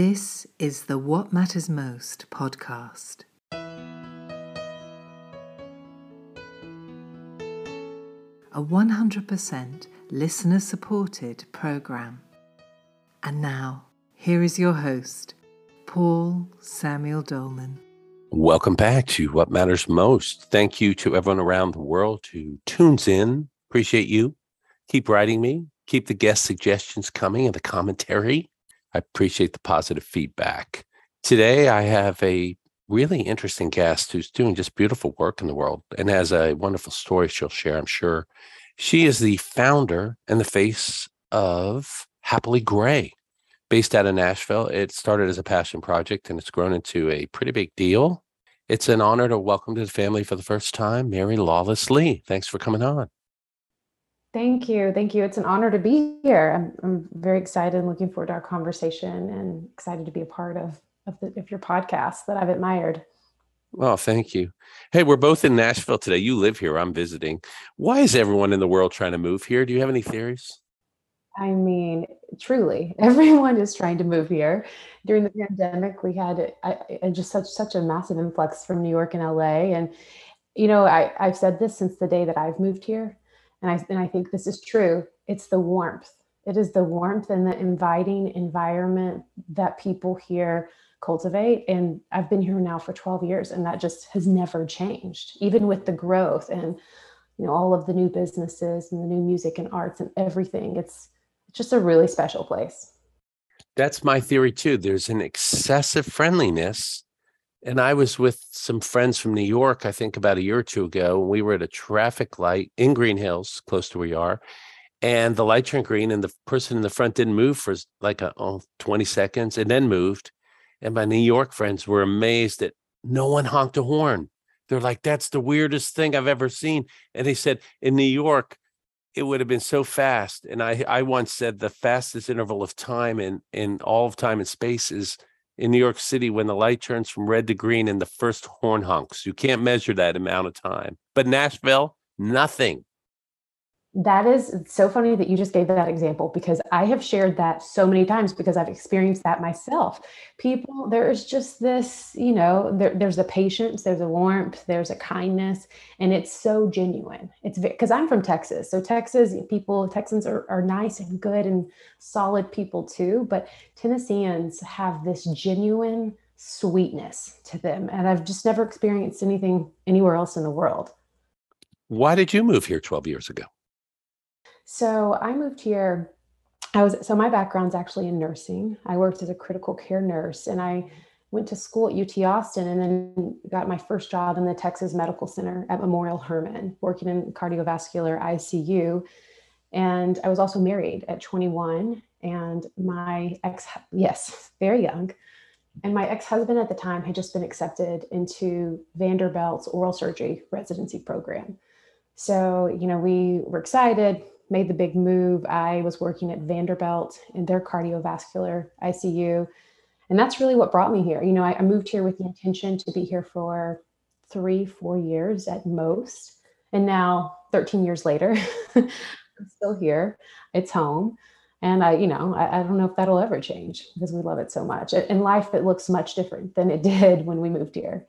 This is the What Matters Most podcast. A 100% listener supported program. And now, here is your host, Paul Samuel Dolman. Welcome back to What Matters Most. Thank you to everyone around the world who tunes in. Appreciate you. Keep writing me. Keep the guest suggestions coming and the commentary. I appreciate the positive feedback. Today, I have a really interesting guest who's doing just beautiful work in the world and has a wonderful story she'll share, I'm sure. She is the founder and the face of Happily Grey, based out of Nashville. It started as a passion project and it's grown into a pretty big deal. It's an honor to welcome to the family for the first time, Mary Lawless Lee. Thanks for coming on. Thank you. Thank you. It's an honor to be here. I'm, I'm very excited and looking forward to our conversation and excited to be a part of, of, the, of your podcast that I've admired. Oh, thank you. Hey, we're both in Nashville today. You live here. I'm visiting. Why is everyone in the world trying to move here? Do you have any theories? I mean, truly, everyone is trying to move here. During the pandemic, we had I, I just such such a massive influx from New York and LA. And you know, I, I've said this since the day that I've moved here, and I and I think this is true. It's the warmth. It is the warmth and the inviting environment that people here cultivate. And I've been here now for 12 years, and that just has never changed, even with the growth and you know all of the new businesses and the new music and arts and everything. It's just a really special place. That's my theory too. There's an excessive friendliness. And I was with some friends from New York, I think about a year or two ago, and we were at a traffic light in Green Hills, close to where you are. And the light turned green, and the person in the front didn't move for like a, oh, 20 seconds and then moved. And my New York friends were amazed that no one honked a horn. They're like, that's the weirdest thing I've ever seen. And they said, in New York, it would have been so fast. And I, I once said the fastest interval of time in, in all of time and space is in New York City when the light turns from red to green and the first horn honks. You can't measure that amount of time. But Nashville, nothing. That is so funny that you just gave that example because I have shared that so many times because I've experienced that myself. People, there is just this, you know, there, there's a patience, there's a warmth, there's a kindness, and it's so genuine. It's because I'm from Texas. So, Texas people, Texans are, are nice and good and solid people too. But Tennesseans have this genuine sweetness to them. And I've just never experienced anything anywhere else in the world. Why did you move here 12 years ago? So I moved here. I was so my background's actually in nursing. I worked as a critical care nurse and I went to school at UT Austin and then got my first job in the Texas Medical Center at Memorial Hermann, working in cardiovascular ICU. And I was also married at 21 and my ex yes, very young. And my ex-husband at the time had just been accepted into Vanderbilt's oral surgery residency program. So, you know, we were excited, made the big move, I was working at Vanderbilt in their cardiovascular ICU. And that's really what brought me here. You know, I, I moved here with the intention to be here for three, four years at most. And now, 13 years later, I'm still here. It's home. And I, you know, I, I, don't know if that'll ever change because we love it so much. In life, it looks much different than it did when we moved here.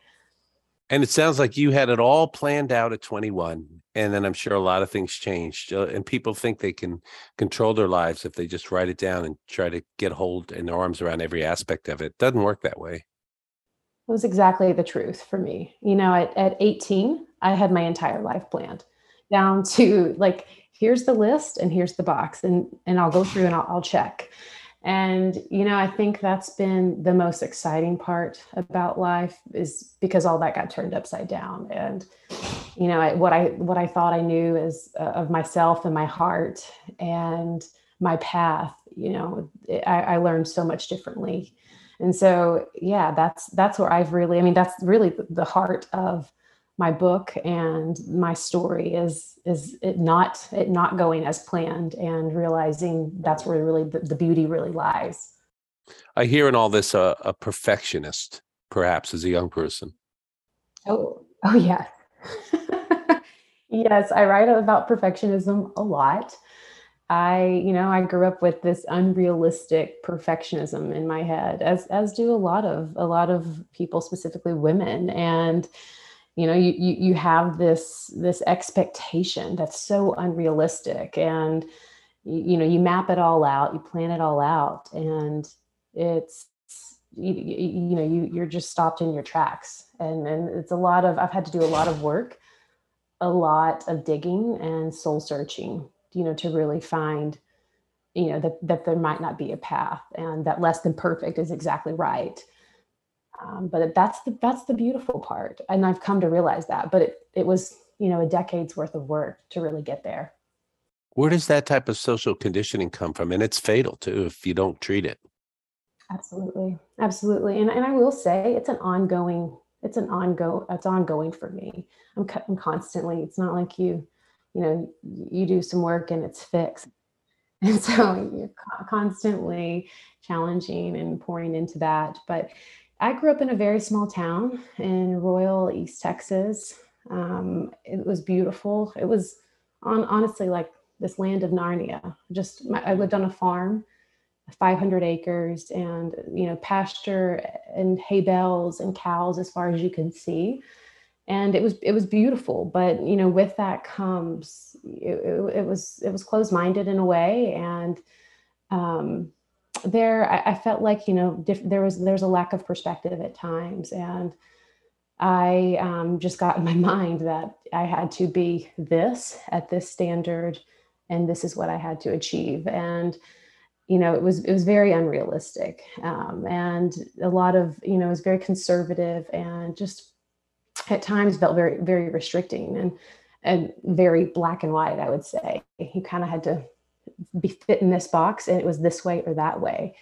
And it sounds like you had it all planned out at 21. And then I'm sure a lot of things changed. Uh, and people think they can control their lives if they just write it down and try to get hold and arms around every aspect of it. it doesn't work that way. It was exactly the truth for me. You know, at, at 18, I had my entire life planned down to like, here's the list and here's the box. And, and I'll go through and I'll, I'll check. And, you know, I think that's been the most exciting part about life is because all that got turned upside down. And, you know, I, what I, what I thought I knew is uh, of myself and my heart and my path, you know, I, I learned so much differently. And so, yeah, that's, that's where I've really, I mean, that's really the heart of my book and my story is is it not it not going as planned and realizing that's where really the, the beauty really lies. I hear in all this uh, a perfectionist perhaps as a young person. Oh oh yeah. Yes i write about perfectionism a lot. I, you know, I grew up with this unrealistic perfectionism in my head, as as do a lot of a lot of people, specifically women. And you know, you you, you have this this expectation that's so unrealistic, and you, know, you map it all out, you plan it all out, and it's you, you know you you're just stopped in your tracks and and it's a lot of i've had to do a lot of work a lot of digging and soul searching you know, to really find, you know, that, that there might not be a path and that less than perfect is exactly right. Um, but that's the, that's the beautiful part. And I've come to realize that, but it, it was, you know, a decade's worth of work to really get there. Where does that type of social conditioning come from? And it's fatal too if you don't treat it. Absolutely. Absolutely. And, and I will say it's an ongoing, it's an ongoing, it's ongoing for me. I'm, I'm constantly, it's not like you, you know you do some work and it's fixed and so you're constantly challenging and pouring into that but i grew up in a very small town in royal east texas. Um, it was beautiful. It was on honestly like this land of narnia. Just i lived on a farm 500 acres and you know pasture and hay bales and cows as far as you can see. And it was it was beautiful. But you know with that comes it, it, it was it was closed-minded in a way. And um, there I, I, felt like you know diff- there was there's a lack of perspective at times. And i um, just got in my mind that i had to be this at this standard and this is what i had to achieve. And you know it was it was very unrealistic. Um, and a lot of you know it was very conservative and just at times felt very very restricting and and very black and white i would say. You kind of had to be fit in this box and it was this way or that way.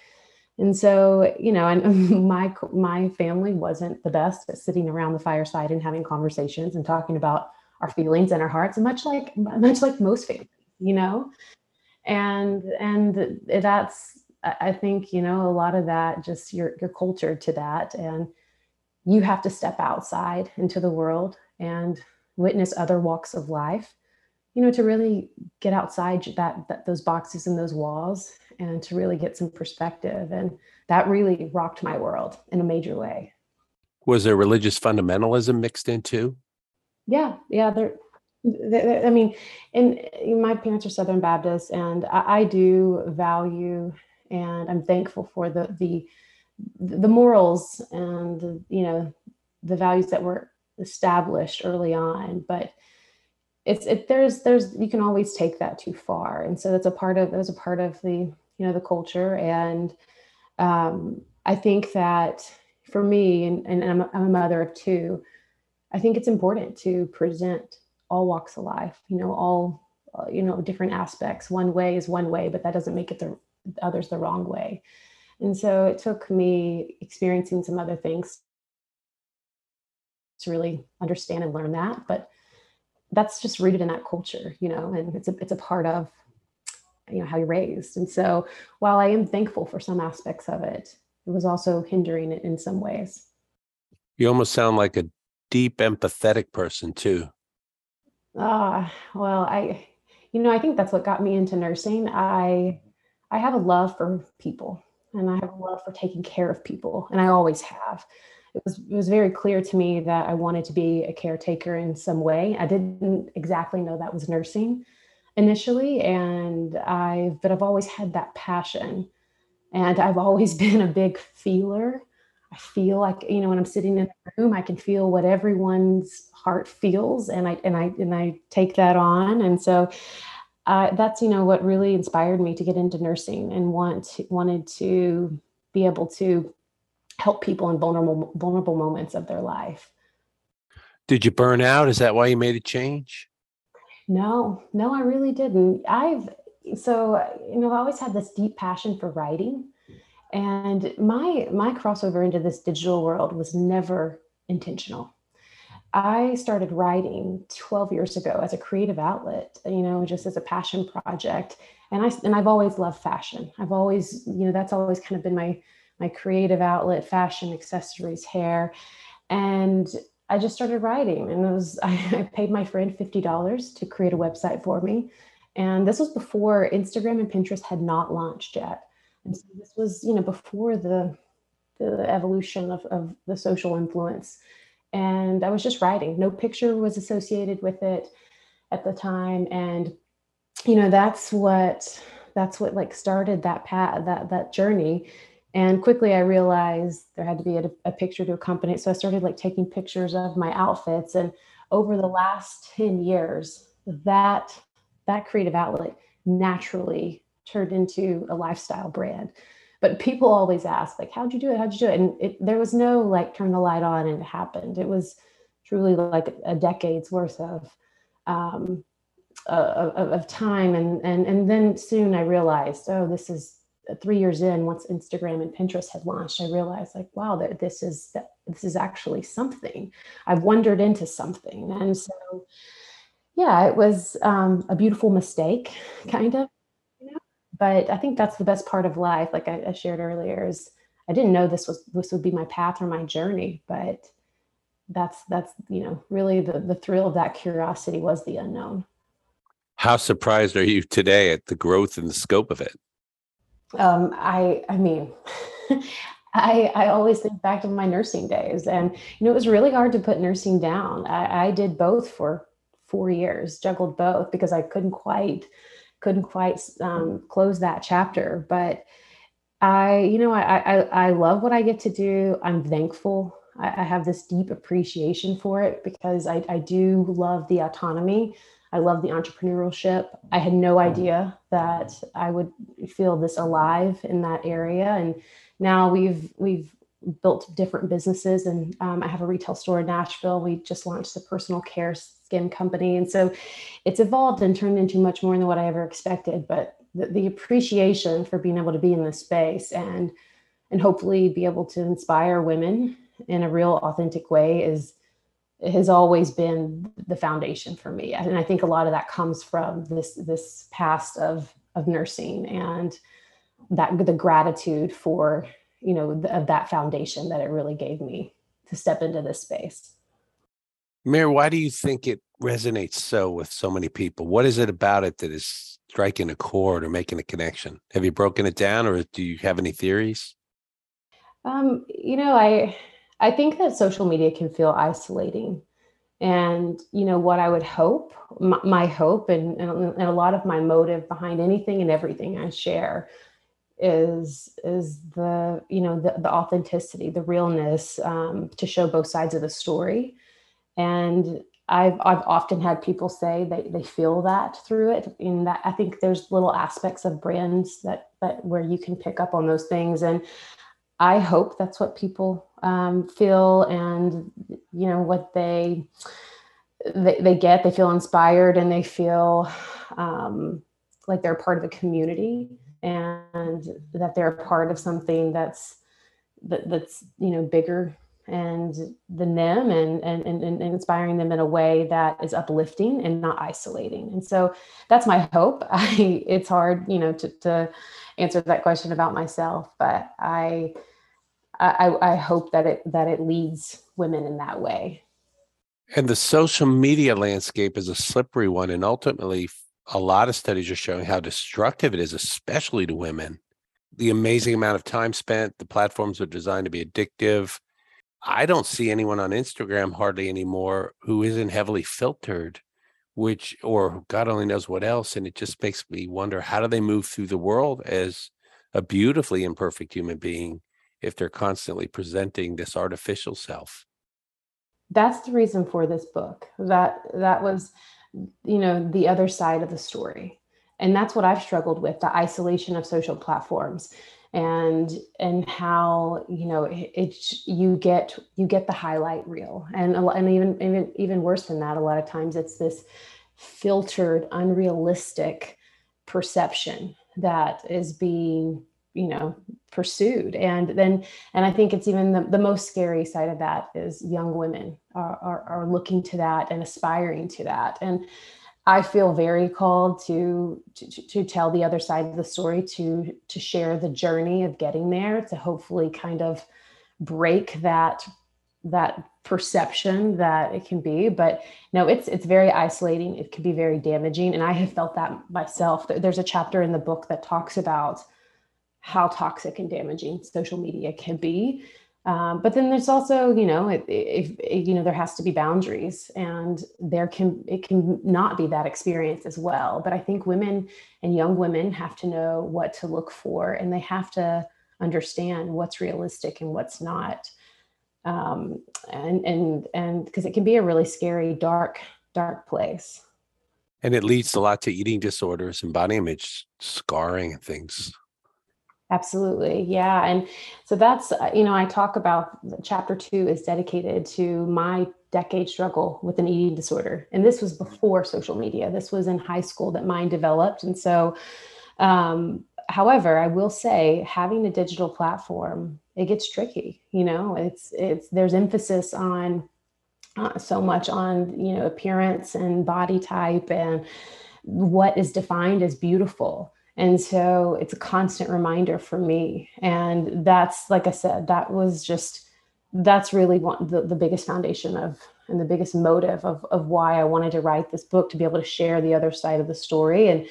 And so you know and my my family wasn't the best at sitting around the fireside and having conversations and talking about our feelings and our hearts much like much like most families you know? And and that's i think you know a lot of that just your your culture to that. And you have to step outside into the world and witness other walks of life you know to really get outside that, that those boxes and those walls and to really get some perspective. And that really rocked my world in a major way. Was there religious fundamentalism mixed in too? Yeah yeah there I mean, and my parents are Southern Baptists, and I, I do value and I'm thankful for the the the morals and you know the values that were established early on. But it's it there's there's you can always take that too far. And so that's a part of that was a part of the you know the culture. And um, i think that for me and, and I'm, a, I'm a mother of two i think it's important to present all walks of life you know all uh, you know different aspects. One way is one way but that doesn't make it the others the wrong way. And so it took me experiencing some other things to really understand and learn that. But that's just rooted in that culture, you know, and it's a it's a part of you know how you're raised. And so while I am thankful for some aspects of it, it was also hindering it in some ways. You almost sound like a deep empathetic person too. Ah, well, I you know, I think that's what got me into nursing. I I have a love for people and I have a love for taking care of people, and I always have. It was it was very clear to me that I wanted to be a caretaker in some way. I didn't exactly know that was nursing initially, and I but I've always had that passion, and I've always been a big feeler. I feel like you know when I'm sitting in a room, I can feel what everyone's heart feels, and I and I and I take that on, and so uh, that's you know what really inspired me to get into nursing and want wanted to be able to help people in vulnerable vulnerable moments of their life. Did you burn out? Is that why you made a change? No, no, I really didn't. I've so you know I've always had this deep passion for writing, and my my crossover into this digital world was never intentional. I started writing 12 years ago as a creative outlet, you know, just as a passion project. And I and I've always loved fashion. I've always, you know, that's always kind of been my my creative outlet, fashion, accessories, hair. And I just started writing and it was I, I paid my friend $50 to create a website for me. And this was before Instagram and Pinterest had not launched yet. And so this was, you know, before the the evolution of, of the social influence. And I was just writing. No picture was associated with it at the time. And, you know, that's what that's what like started that path, that that journey. And quickly I realized there had to be a, a picture to accompany it. So I started like taking pictures of my outfits. And over the last 10 years, that that creative outlet naturally turned into a lifestyle brand. But people always ask like how'd you do it? How'd you do it? And it, there was no like turn the light on and it happened. It was truly like a decade's worth of um, uh, of, of, time. And and and then soon i realized oh this is three years in once instagram and pinterest had launched i realized like wow that this is this is actually something i've wandered into something and so yeah it was um, a beautiful mistake kind of You know? but I think that's the best part of life. Like I, I, shared earlier, is I didn't know this was this would be my path or my journey, but that's that's you know really the the thrill of that curiosity was the unknown. How surprised are you today at the growth and the scope of it? Um, I I mean. I, I always think back to my nursing days and you know it was really hard to put nursing down I, I did both for four years juggled both because i couldn't quite couldn't quite um, close that chapter. But I, you know, I, I, I love what I get to do. I'm thankful. I, I have this deep appreciation for it because I, I do love the autonomy. I love the entrepreneurship. I had no idea that I would feel this alive in that area, and now we've we've built different businesses. And um, I have a retail store in Nashville. We just launched a personal care skin company. And so it's evolved and turned into much more than what I ever expected. But the, the appreciation for being able to be in this space and and hopefully be able to inspire women in a real authentic way is has always been the foundation for me and i think a lot of that comes from this this past of of nursing and that the gratitude for you know the, of that foundation that it really gave me to step into this space Mary why do you think it resonates so with so many people? What is it about it that is striking a chord or making a connection? Have you broken it down, or do you have any theories? Um, you know, I I think that social media can feel isolating, and you know what I would hope, my, my hope, and, and a lot of my motive behind anything and everything I share is is the you know the, the authenticity, the realness, um, to show both sides of the story and I've I've often had people say they they feel that through it. In that I think there's little aspects of brands that that where you can pick up on those things, and I hope that's what people um, feel, and you know what they, they they get. They feel inspired, and they feel um, like they're part of a community, and that they're part of something that's that, that's you know bigger and the them and, and, and, and inspiring them in a way that is uplifting and not isolating. And so that's my hope. I, it's hard, you know, to, to answer that question about myself, but I, I, I hope that it, that it leads women in that way. And the social media landscape is a slippery one. And ultimately, a lot of studies are showing how destructive it is, especially to women. The amazing amount of time spent, the platforms are designed to be addictive I don't see anyone on Instagram hardly anymore who isn't heavily filtered, which or God only knows what else. And it just makes me wonder how do they move through the world as a beautifully imperfect human being if they're constantly presenting this artificial self? That's the reason for this book. That that was, you know, the other side of the story. And that's what I've struggled with, the isolation of social platforms and and how you know it, it, you get you get the highlight reel and and even even even worse than that a lot of times it's this filtered unrealistic perception that is being you know pursued. And then and i think it's even the, the most scary side of that is young women are, are, are looking to that and aspiring to that. And I feel very called to, to to tell the other side of the story, to to share the journey of getting there, to hopefully kind of break that that perception that it can be. But no it's it's very isolating. It can be very damaging. And i have felt that myself. There's a chapter in the book that talks about how toxic and damaging social media can be um, but then there's also you know if, if, you know there has to be boundaries and there can it can not be that experience as well but i think women and young women have to know what to look for and they have to understand what's realistic and what's not um, and and and because it can be a really scary, dark, dark place. And it leads a lot to eating disorders and body image scarring and things. Absolutely. Yeah. And so that's, uh, you know, I talk about chapter two is dedicated to my decade struggle with an eating disorder. And this was before social media. This was in high school that mine developed. And so, um, however, I will say having a digital platform it gets tricky you know it's it's there's emphasis on uh, so much on you know appearance and body type and what is defined as beautiful and so it's a constant reminder for me. And that's like i said that was just that's really one the, the biggest foundation of and the biggest motive of, of why i wanted to write this book to be able to share the other side of the story. And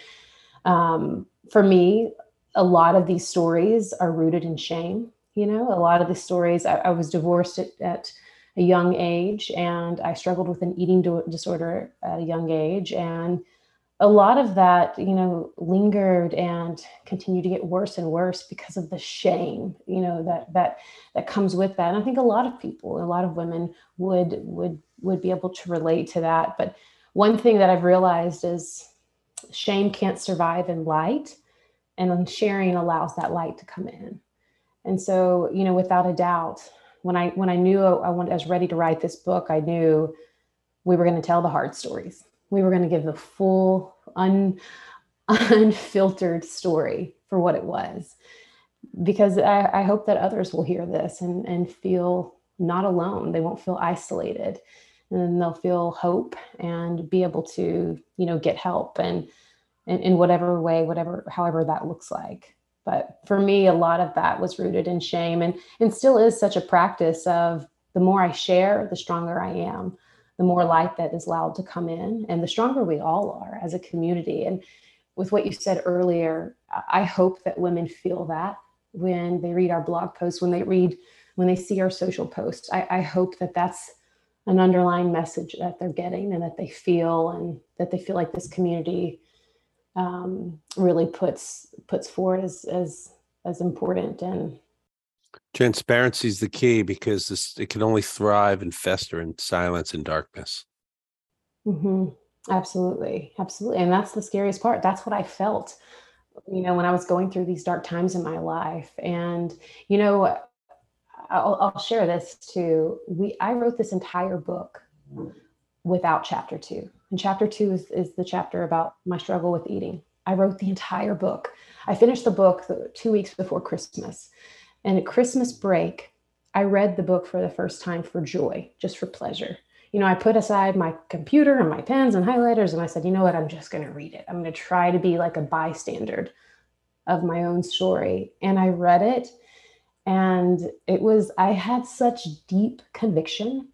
um, for me a lot of these stories are rooted in shame you know, a lot of the stories, I, I was divorced at, at, a young age and I struggled with an eating disorder at a young age. And a lot of that, you know, lingered and continued to get worse and worse because of the shame, you know, that that that comes with that. And I think a lot of people, a lot of women would would would be able to relate to that. But one thing that I've realized is shame can't survive in light, and sharing allows that light to come in. And so, you know, without a doubt, when I when I knew I, I was ready to write this book, I knew we were going to tell the hard stories. We were going to give the full, un, unfiltered story for what it was, because I, I hope that others will hear this and and feel not alone. They won't feel isolated, and they'll feel hope and be able to, you know, get help and, and in whatever way, whatever, however that looks like. But for me a lot of that was rooted in shame and and still is such a practice of the more i share the stronger i am the more light that is allowed to come in and the stronger we all are as a community. And with what you said earlier i hope that women feel that when they read our blog posts when they read when they see our social posts. I, I hope that that's an underlying message that they're getting and that they feel and that they feel like this community um, really puts puts forward as as as important and transparency is the key because this it can only thrive and fester in silence and darkness mm-hmm. absolutely absolutely and that's the scariest part that's what i felt you know when i was going through these dark times in my life and you know i'll, I'll share this too we i wrote this entire book without chapter two and chapter two is, is the chapter about my struggle with eating. I wrote the entire book. I finished the book two weeks before Christmas. And at Christmas break, I read the book for the first time for joy, just for pleasure. You know, I put aside my computer and my pens and highlighters, and I said, you know what? I'm just going to read it. I'm going to try to be like a bystander of my own story. And I read it, and it was, I had such deep conviction.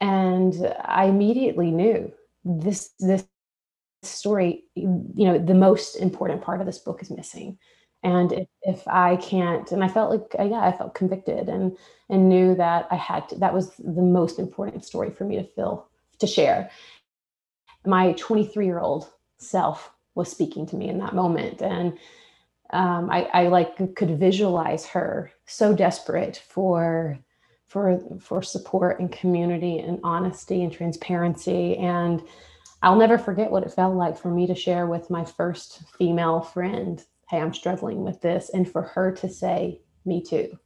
And I immediately knew this this story you know the most important part of this book is missing and if, if i can't and i felt like uh, yeah i felt convicted and and knew that i had to that was the most important story for me to fill to share. My 23 year old self was speaking to me in that moment. And um, I, I like could visualize her so desperate for for for support and community and honesty and transparency. And I'll never forget what it felt like for me to share with my first female friend, hey, I'm struggling with this and for her to say me too.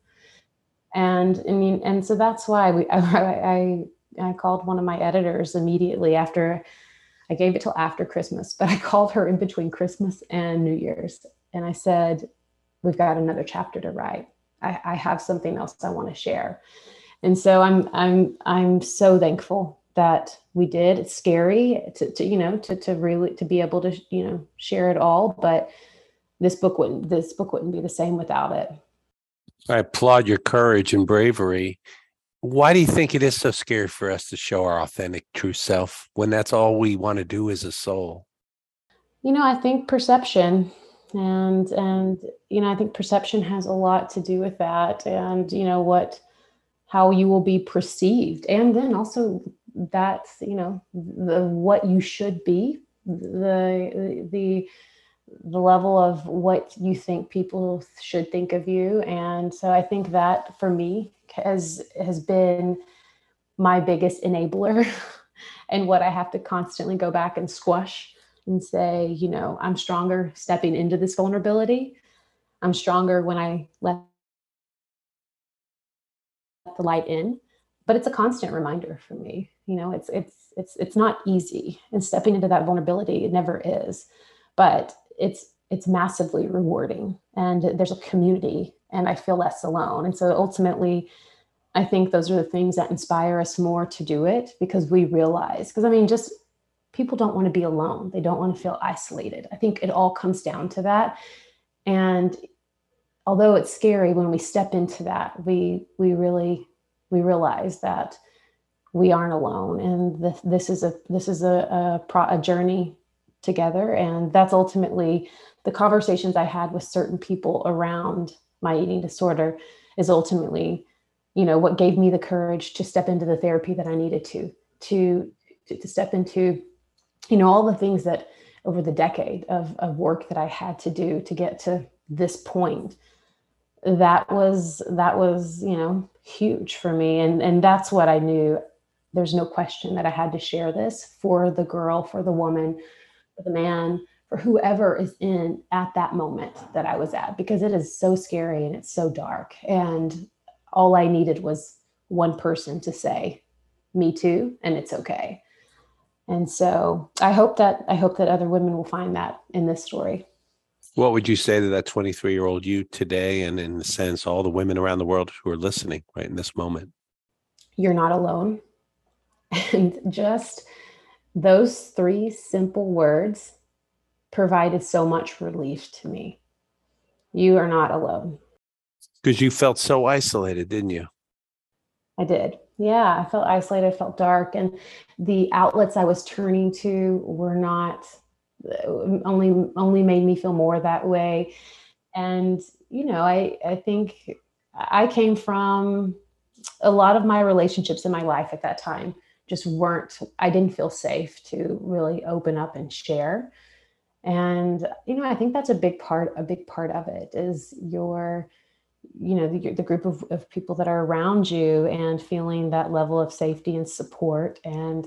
And I mean and so that's why we I, I I called one of my editors immediately after I gave it till after Christmas, but I called her in between Christmas and New Year's and I said, We've got another chapter to write. I, I have something else I want to share and so i'm i'm i'm so thankful that we did it's scary to, to you know to, to really to be able to you know share it all but this book wouldn't this book wouldn't be the same without it. I applaud your courage and bravery. Why do you think it is so scary for us to show our authentic true self when that's all we want to do as a soul? You know, I think perception and and you know, I think perception has a lot to do with that and you know what how you will be perceived. And then also that's, you know, the what you should be, the the the level of what you think people should think of you and so i think that for me has has been my biggest enabler and what I have to constantly go back and squash and say, you know, I'm stronger stepping into this vulnerability. I'm stronger when I let the light in. But it's a constant reminder for me. You know, it's it's it's it's not easy. And stepping into that vulnerability, it never is. But it's it's massively rewarding. And there's a community and I feel less alone. And so ultimately, I think those are the things that inspire us more to do it because we realize, because I mean, just people don't want to be alone. They don't want to feel isolated. I think it all comes down to that. And although it's scary when we step into that, we we really we realize that we aren't alone, and this, this is a this is a a, pro, a journey together, and that's ultimately the conversations I had with certain people around my eating disorder is ultimately you know what gave me the courage to step into the therapy that i needed to to to, step into you know all the things that over the decade of, of work that i had to do to get to this point that was that was you know huge for me. And and that's what i knew. There's no question that i had to share this for the girl for the woman for the man for whoever is in at that moment that I was at because it is so scary and it's so dark. And all I needed was one person to say, me too, and it's okay. And so I hope that I hope that other women will find that in this story. What would you say to that 23 year old you today, and in the sense, all the women around the world who are listening right in this moment? You're not alone. And just those three simple words provided so much relief to me. You are not alone. Because you felt so isolated, didn't you? I did. Yeah, I felt isolated, I felt dark, and the outlets I was turning to were not uh, only only made me feel more that way. And you know, I I think I came from a lot of my relationships in my life at that time just weren't I didn't feel safe to really open up and share. And you know i think that's a big part a big part of it is your you know the, the group of, of people that are around you and feeling that level of safety and support. And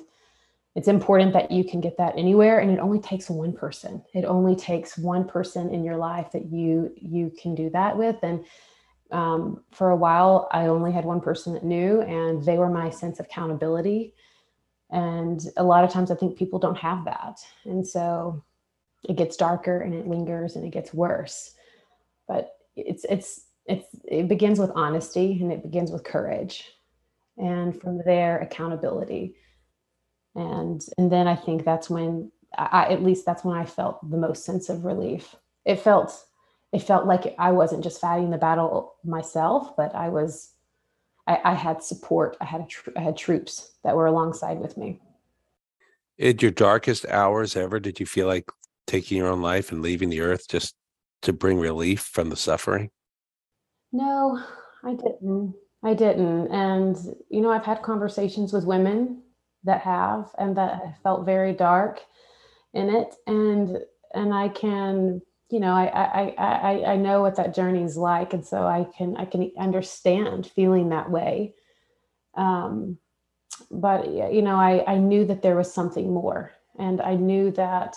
it's important that you can get that anywhere. And it only takes one person. It only takes one person in your life that you you can do that with. And um, for a while i only had one person that knew and they were my sense of accountability and a lot of times i think people don't have that. And so it gets darker and it lingers and it gets worse. But it's it's it's it begins with honesty and it begins with courage and from there accountability. And and then i think that's when i at least that's when i felt the most sense of relief. It felt it felt like i wasn't just fighting the battle myself but i was i, I had support i had tr- I had troops that were alongside with me in your darkest hours ever did you feel like taking your own life and leaving the earth just to bring relief from the suffering? No, I didn't. I didn't. And, you know, I've had conversations with women that have and that felt very dark in it. And, and I can, you know, I, I, I, I know what that journey is like. And so I can, I can understand feeling that way. Um, but, you know, I, I knew that there was something more and I knew that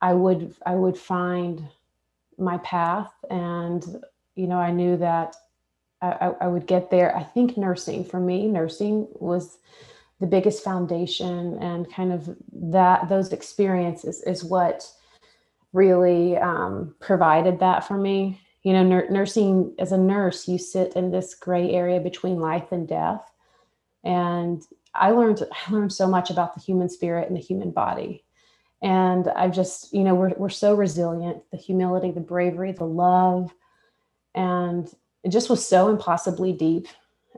I would I would find my path, and you know I knew that I, I would get there. I think nursing for me, nursing was the biggest foundation, and kind of that those experiences is what really um, provided that for me. You know, nur- nursing as a nurse, you sit in this gray area between life and death, and I learned I learned so much about the human spirit and the human body. And i've just you know we're, we're so resilient the humility the bravery the love. And it just was so impossibly deep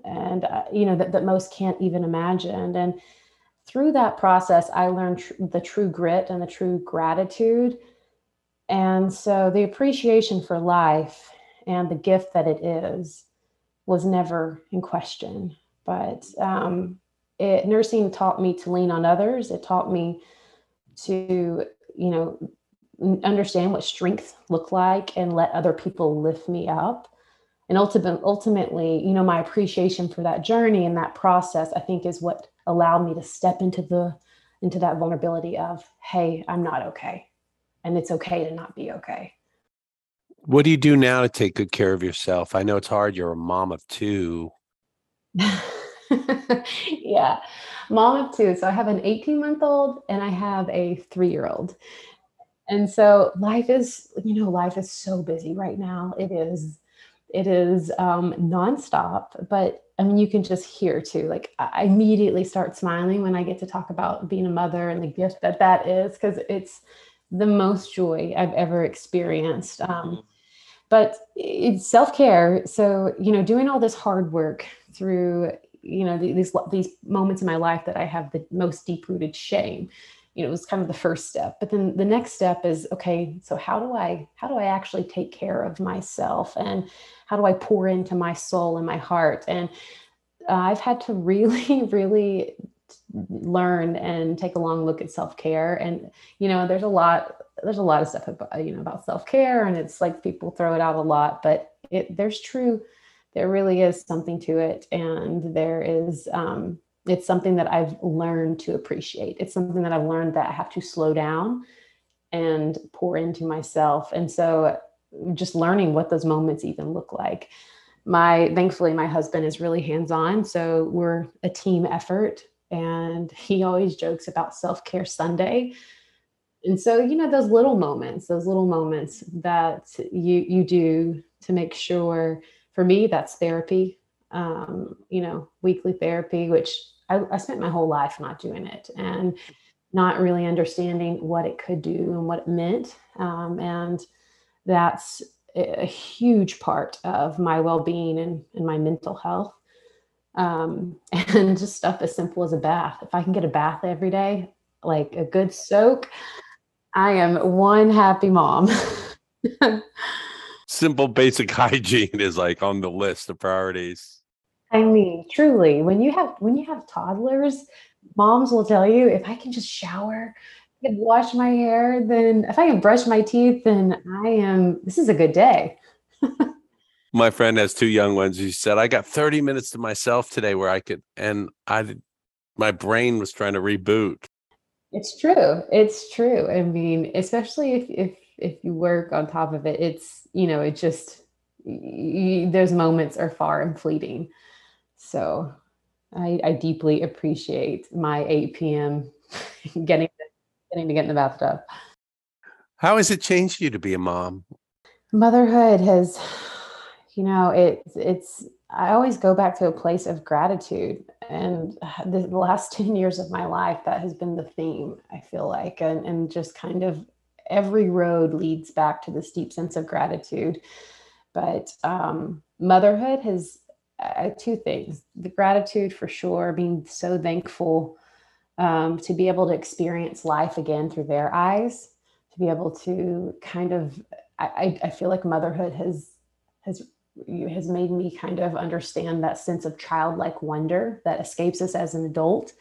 and uh, you know that, that most can't even imagine. And through that process i learned tr- the true grit and the true gratitude and so the appreciation for life and the gift that it is was never in question. But um, it, nursing taught me to lean on others. It taught me to you know understand what strength look like and let other people lift me up. And ultimately ultimately you know my appreciation for that journey and that process i think is what allowed me to step into the into that vulnerability of hey i'm not okay and it's okay to not be okay. What do you do now to take good care of yourself? I know it's hard you're a mom of two. Yeah mom of two. So i have an 18 month old and i have a three year old and so life is you know life is so busy right now. It is it is um, nonstop, but I mean, you can just hear too. Like I immediately start smiling when I get to talk about being a mother and the gift that that is, because it's the most joy I've ever experienced. Um, mm-hmm. but it's self care. So you know, doing all this hard work through you know these these moments in my life that I have the most deep rooted shame you know it was kind of the first step but then the next step is okay so how do i how do i actually take care of myself and how do i pour into my soul and my heart and uh, i've had to really really learn and take a long look at self-care and you know there's a lot there's a lot of stuff about you know about self-care and it's like people throw it out a lot but it there's true there really is something to it and there is um, it's something that I've learned to appreciate. It's something that I've learned that I have to slow down and pour into myself. And so just learning what those moments even look like. My thankfully my husband is really hands-on, so we're a team effort and he always jokes about self-care Sunday. And so, you know, those little moments, those little moments that you you do to make sure for me that's therapy. Um, you know, weekly therapy, which I, I spent my whole life not doing it and not really understanding what it could do and what it meant. Um, and that's a huge part of my well-being and, and my mental health. Um, and just stuff as simple as a bath. If I can get a bath every day, like a good soak, I am one happy mom. Simple basic hygiene is like on the list of priorities. I mean, truly, when you have when you have toddlers, moms will tell you if I can just shower, I can wash my hair, then if I can brush my teeth, then I am this is a good day. My friend has two young ones. He said, I got 30 minutes to myself today where I could and I my brain was trying to reboot. It's true. It's true. I mean, especially if if if you work on top of it, it's you know, it just you, those moments are far and fleeting. So I, I deeply appreciate my 8 p.m. getting getting to get in the bathtub. How has it changed you to be a mom? Motherhood has, you know, it's it's. I always go back to a place of gratitude, and the last ten years of my life, that has been the theme. I feel like, and and just kind of every road leads back to this deep sense of gratitude. But um, motherhood has uh, two things the gratitude for sure, being so thankful um, to be able to experience life again through their eyes, to be able to kind of, I, I feel like motherhood has, has, has made me kind of understand that sense of childlike wonder that escapes us as an adult.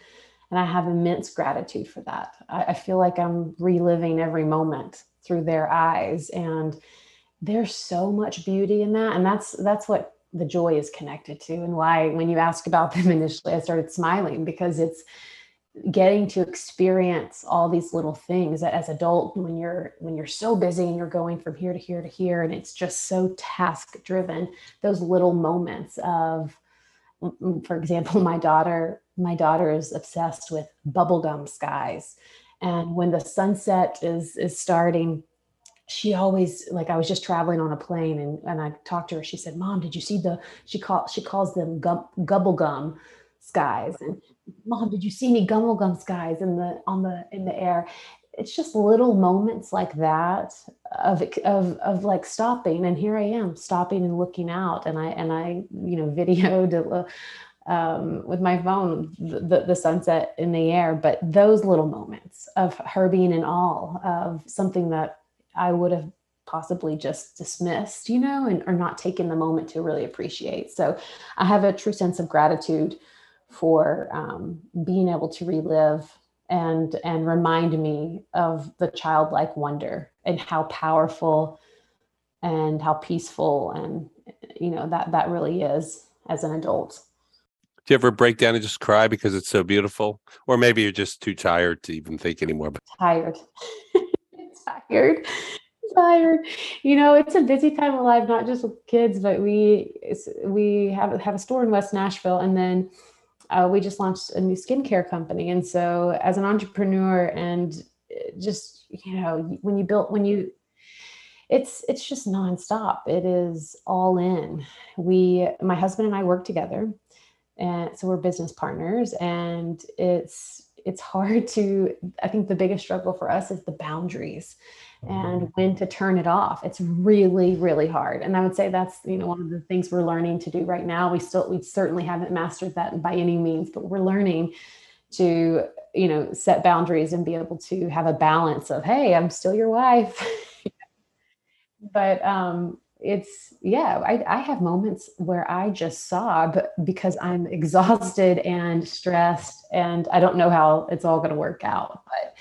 And I have immense gratitude for that. I, I feel like I'm reliving every moment through their eyes and there's so much beauty in that and that's that's what the joy is connected to and why when you asked about them initially i started smiling because it's getting to experience all these little things that as adult when you're when you're so busy and you're going from here to here to here and it's just so task driven those little moments of mm, mm, for example my daughter my daughter is obsessed with bubblegum skies and when the sunset is is starting she always like I was just traveling on a plane and, and I talked to her. She said, "Mom, did you see the?" She call she calls them gum, gubble gum skies. And mom, did you see any gumble gum skies in the on the in the air? it's just little moments like that of of of like stopping. And here i am stopping and looking out. And i and i you know videoed um, with my phone the, the sunset in the air. But those little moments of her being in awe of something that i would have possibly just dismissed you know and or not taken the moment to really appreciate. So i have a true sense of gratitude for um, being able to relive and and remind me of the childlike wonder and how powerful and how peaceful and you know that that really is as an adult. Do you ever break down and just cry because it's so beautiful? Or maybe you're just too tired to even think anymore but tired. Tired. Tired. You know it's a busy time of life not just with kids but we we have have a store in west nashville and then uh, we just launched a new skincare company. And so, as an entrepreneur, and uh, just you know, when you build, when you, it's it's just nonstop. It is all in. We, my husband and I, work together, and so we're business partners. And it's it's hard to. I think the biggest struggle for us is the boundaries and when to turn it off. It's really really hard and i would say that's you know one of the things we're learning to do right now. We still we certainly haven't mastered that by any means but we're learning to you know set boundaries and be able to have a balance of hey i'm still your wife. But um it's yeah I, I have moments where i just sob because i'm exhausted and stressed and i don't know how it's all going to work out but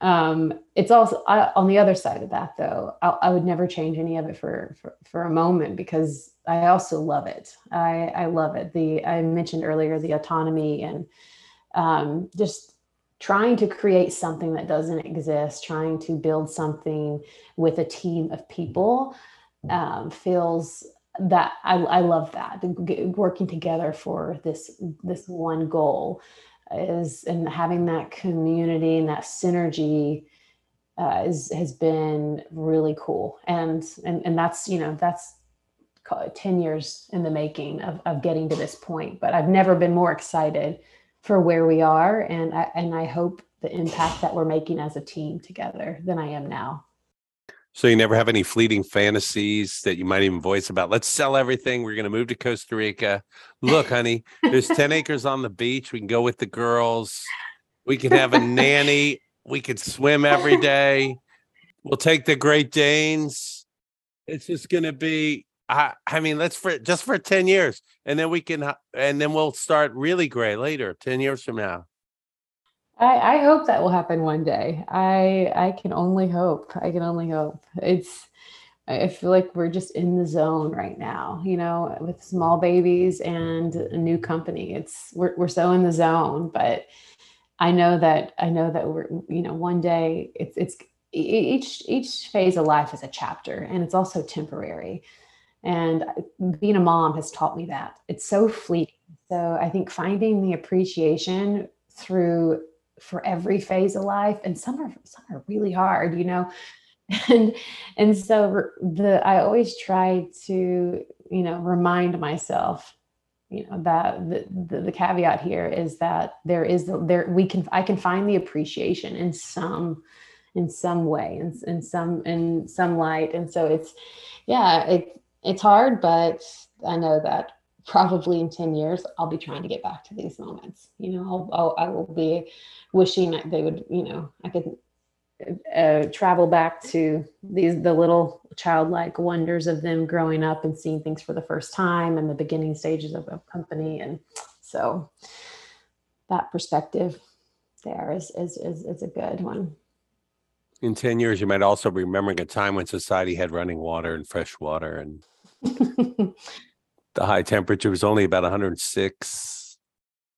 um, it's also I, on the other side of that though I, I, would never change any of it for, for for a moment because i also love it. I i love it. The i mentioned earlier the autonomy and um, just trying to create something that doesn't exist trying to build something with a team of people um, feels that I, I love that. Working together for this this one goal is and having that community and that synergy uh, is has been really cool. And and and that's you know that's 10 years in the making of, of getting to this point but i've never been more excited for where we are. And I, and I hope the impact that we're making as a team together than i am now so you never have any fleeting fantasies that you might even voice about, let's sell everything. We're going to move to Costa Rica. Look, honey, there's 10 acres on the beach. We can go with the girls. We can have a nanny. We could swim every day. We'll take the Great Danes. It's just going to be I, I mean, let's for just for 10 years and then we can, and then we'll start Happily Grey later, 10 years from now. I, I hope that will happen one day. I I can only hope. I can only hope. It's I feel like we're just in the zone right now, you know, with small babies and a new company. It's we're we're so in the zone, but I know that I know that we're you know one day it's it's each each phase of life is a chapter and it's also temporary. And being a mom has taught me that. It's so fleeting. So I think finding the appreciation through for every phase of life and some are some are really hard you know? And and so the i always try to you know remind myself you know that the, the, the caveat here is that there is the, there we can i can find the appreciation in some in some way in, in some in some light. And so it's yeah it it's hard but i know that probably in 10 years i'll be trying to get back to these moments. You know I'll, I'll I will be wishing that they would you know i could uh, travel back to these the little childlike wonders of them growing up and seeing things for the first time and the beginning stages of a company. And so that perspective there is is is, is a good one. In 10 years you might also be remembering a time when society had running water and fresh water and the high temperature was only about 106.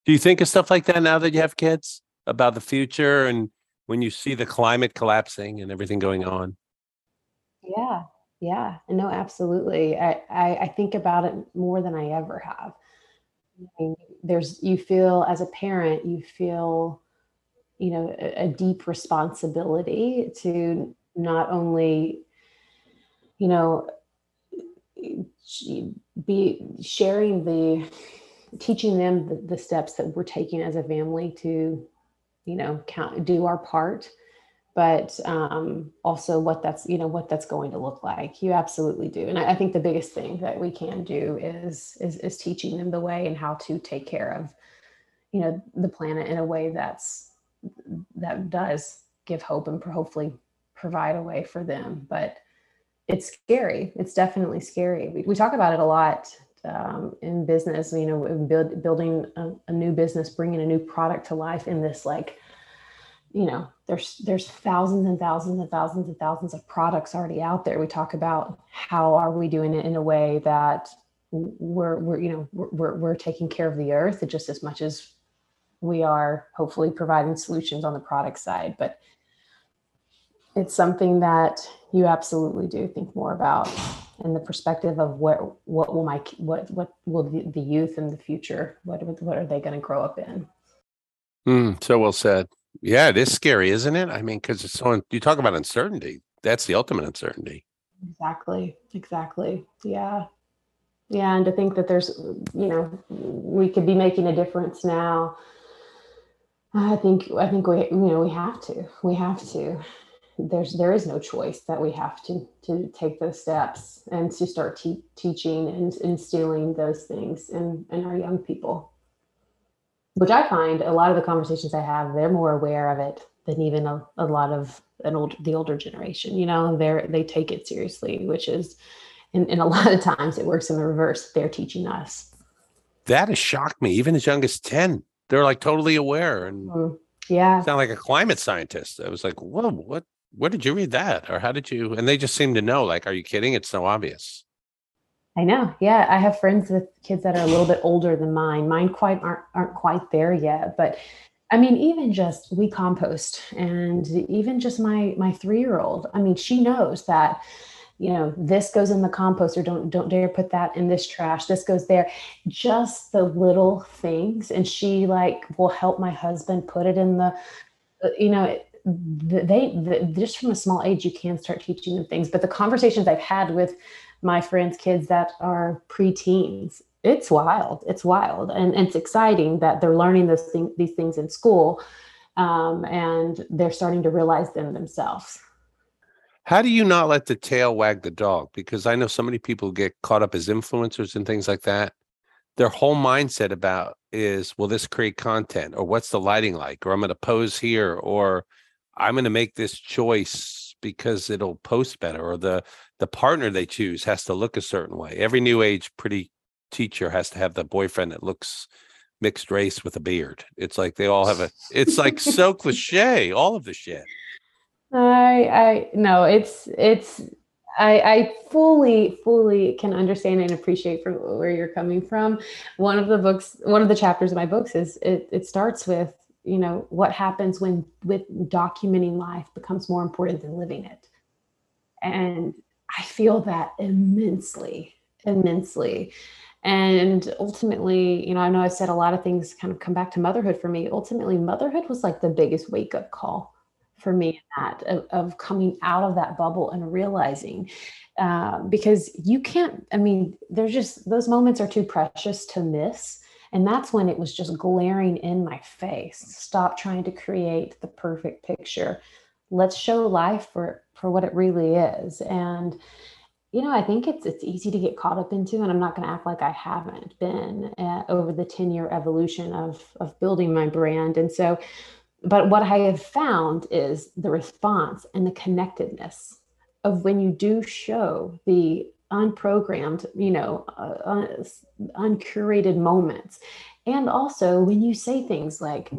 Do you think of stuff like that now that you have kids about the future and when you see the climate collapsing and everything going on? Yeah, yeah, no, absolutely. I, I, I think about it more than I ever have. I mean, there's you feel as a parent, you feel, you know, a, a deep responsibility to not only, you know, be sharing the teaching them the, the, steps that we're taking as a family to you know count do our part. But um, also what that's you know what that's going to look like. You absolutely do. And I, I, think the biggest thing that we can do is, is is teaching them the way and how to take care of you know the planet in a way that's that does give hope and hopefully provide a way for them. But it's scary. It's definitely scary. We, we talk about it a lot um, in business you know build, building a, a new business bringing a new product to life in this like you know there's there's thousands and thousands and thousands and thousands of products already out there. We talk about how are we doing it in a way that we're we're you know we're we're taking care of the earth just as much as we are hopefully providing solutions on the product side. But it's something that you absolutely do think more about in the perspective of what what will my what what will the, the youth in the future what what are they going to grow up in mm, so well said yeah, it is scary, isn't it? I mean, because it's so you talk about uncertainty. That's the ultimate uncertainty. Exactly. Exactly. Yeah. Yeah, and to think that there's, you know, we could be making a difference now. I think I think we you know we have to we have to. There's there is no choice that we have to to take those steps and to start te- teaching and instilling those things in in our young people which I find a lot of the conversations I have, they're more aware of it than even a, a lot of an old the older generation. You know, they're they take it seriously, which is and, and a lot of times it works in the reverse. They're teaching us. That has shocked me, even as young as 10. They're like totally aware and mm, yeah. Sound like a climate scientist. I was like, whoa, what where did you read that? Or how did you and they just seem to know, like, are you kidding? It's so obvious. I know. Yeah, I have friends with kids that are a little bit older than mine. Mine quite aren't aren't quite there yet, but I mean, even just we compost, and even just my my three year old. I mean, she knows that you know this goes in the composter. Don't don't dare put that in this trash. This goes there. Just the little things, and she like will help my husband put it in the. Uh, you know, they, they just from a small age you can start teaching them things. But the conversations I've had with my friends' kids that are preteens. It's wild. It's wild, and, and it's exciting that they're learning those thing, these things in school, um, and they're starting to realize them themselves. How do you not let the tail wag the dog? Because I know so many people get caught up as influencers and things like that. Their whole mindset about is, will this create content, or what's the lighting like, or I'm going to pose here, or I'm going to make this choice because it'll post better, or the the partner they choose has to look a certain way. Every new age pretty teacher has to have the boyfriend that looks mixed race with a beard. It's like they all have a it's like so cliche, all of the shit. I I no, it's it's I, I fully, fully can understand and appreciate from where you're coming from. One of the books, one of the chapters of my books is it, it starts with, you know, what happens when with documenting life becomes more important than living it. And I feel that immensely, immensely. And ultimately, you know, I know I said a lot of things kind of come back to motherhood for me. Ultimately, motherhood was like the biggest wake up call for me that of, of coming out of that bubble and realizing uh, because you can't, I mean, there's just those moments are too precious to miss. And that's when it was just glaring in my face. Stop trying to create the perfect picture. Let's show life for for what it really is. And you know, I think it's it's easy to get caught up into, and I'm not going to act like I haven't been uh, over the 10 year evolution of of building my brand. And so, but what I have found is the response and the connectedness of when you do show the unprogrammed, you know, uh, uncurated moments, and also when you say things like,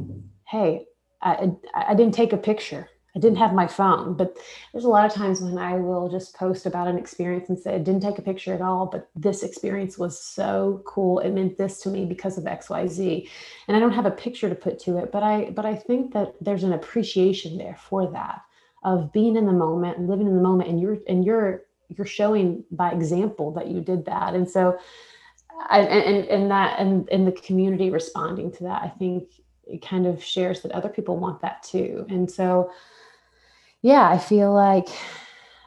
"Hey, I, I didn't take a picture." I didn't have my phone, but there's a lot of times when I will just post about an experience and say, I didn't take a picture at all, but this experience was so cool. It meant this to me because of XYZ. And I don't have a picture to put to it, but I but I think that there's an appreciation there for that of being in the moment and living in the moment and you're and you're you're showing by example that you did that. And so I and and that and and the community responding to that, I think it kind of shares that other people want that too. And so yeah, I feel like,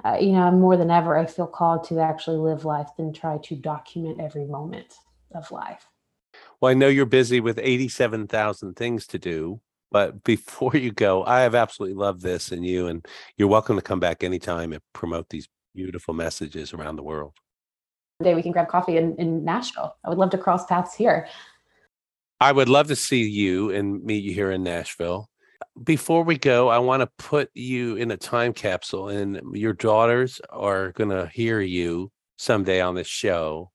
uh, you know, more than ever, I feel called to actually live life than try to document every moment of life. Well, I know you're busy with 87,000 things to do. But before you go, I have absolutely loved this and you, and you're welcome to come back anytime and promote these beautiful messages around the world. Day we can grab coffee in, in Nashville. I would love to cross paths here. I would love to see you and meet you here in Nashville. Before we go, I want to put you in a time capsule, and your daughters are going to hear you someday on this show.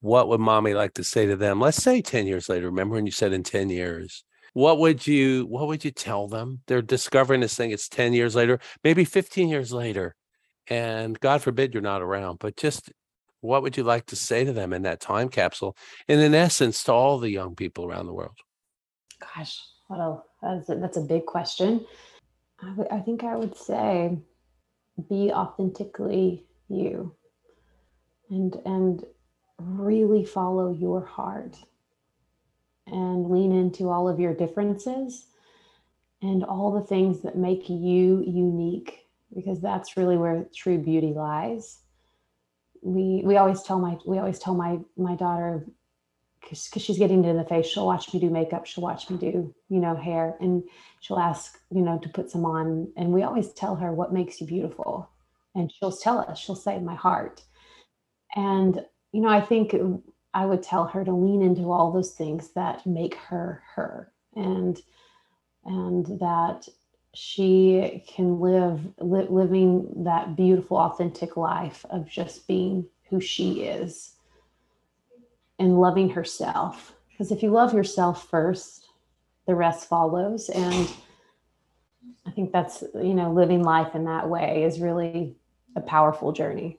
What would mommy like to say to them? Let's say 10 years later. Remember when you said in 10 years? What would you what would you tell them? They're discovering this thing. It's 10 years later, maybe 15 years later. And God forbid you're not around, but just what would you like to say to them in that time capsule? And in essence, to all the young people around the world? Gosh, what a that's a, that's a big question. I, w- I think I would say be authentically you and and really follow your heart and lean into all of your differences and all the things that make you unique because that's really where true beauty lies. We we always tell my we always tell my my daughter because she's getting into the face she'll watch me do makeup she'll watch me do you know hair and she'll ask you know to put some on and we always tell her what makes you beautiful and she'll tell us she'll say my heart. And you know i think i would tell her to lean into all those things that make her her and and that she can live li- living that beautiful authentic life of just being who she is and loving herself. Because if you love yourself first the rest follows. And i think that's you know living life in that way is really a powerful journey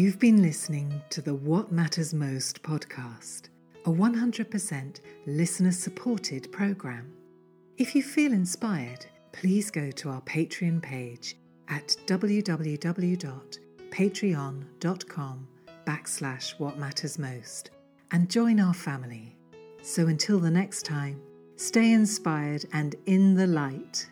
You've been listening to the What Matters Most podcast, a 100% listener supported program. If you feel inspired, please go to our Patreon page at www.patreon.com backslash what matters most and join our family. So until the next time, stay inspired and in the light.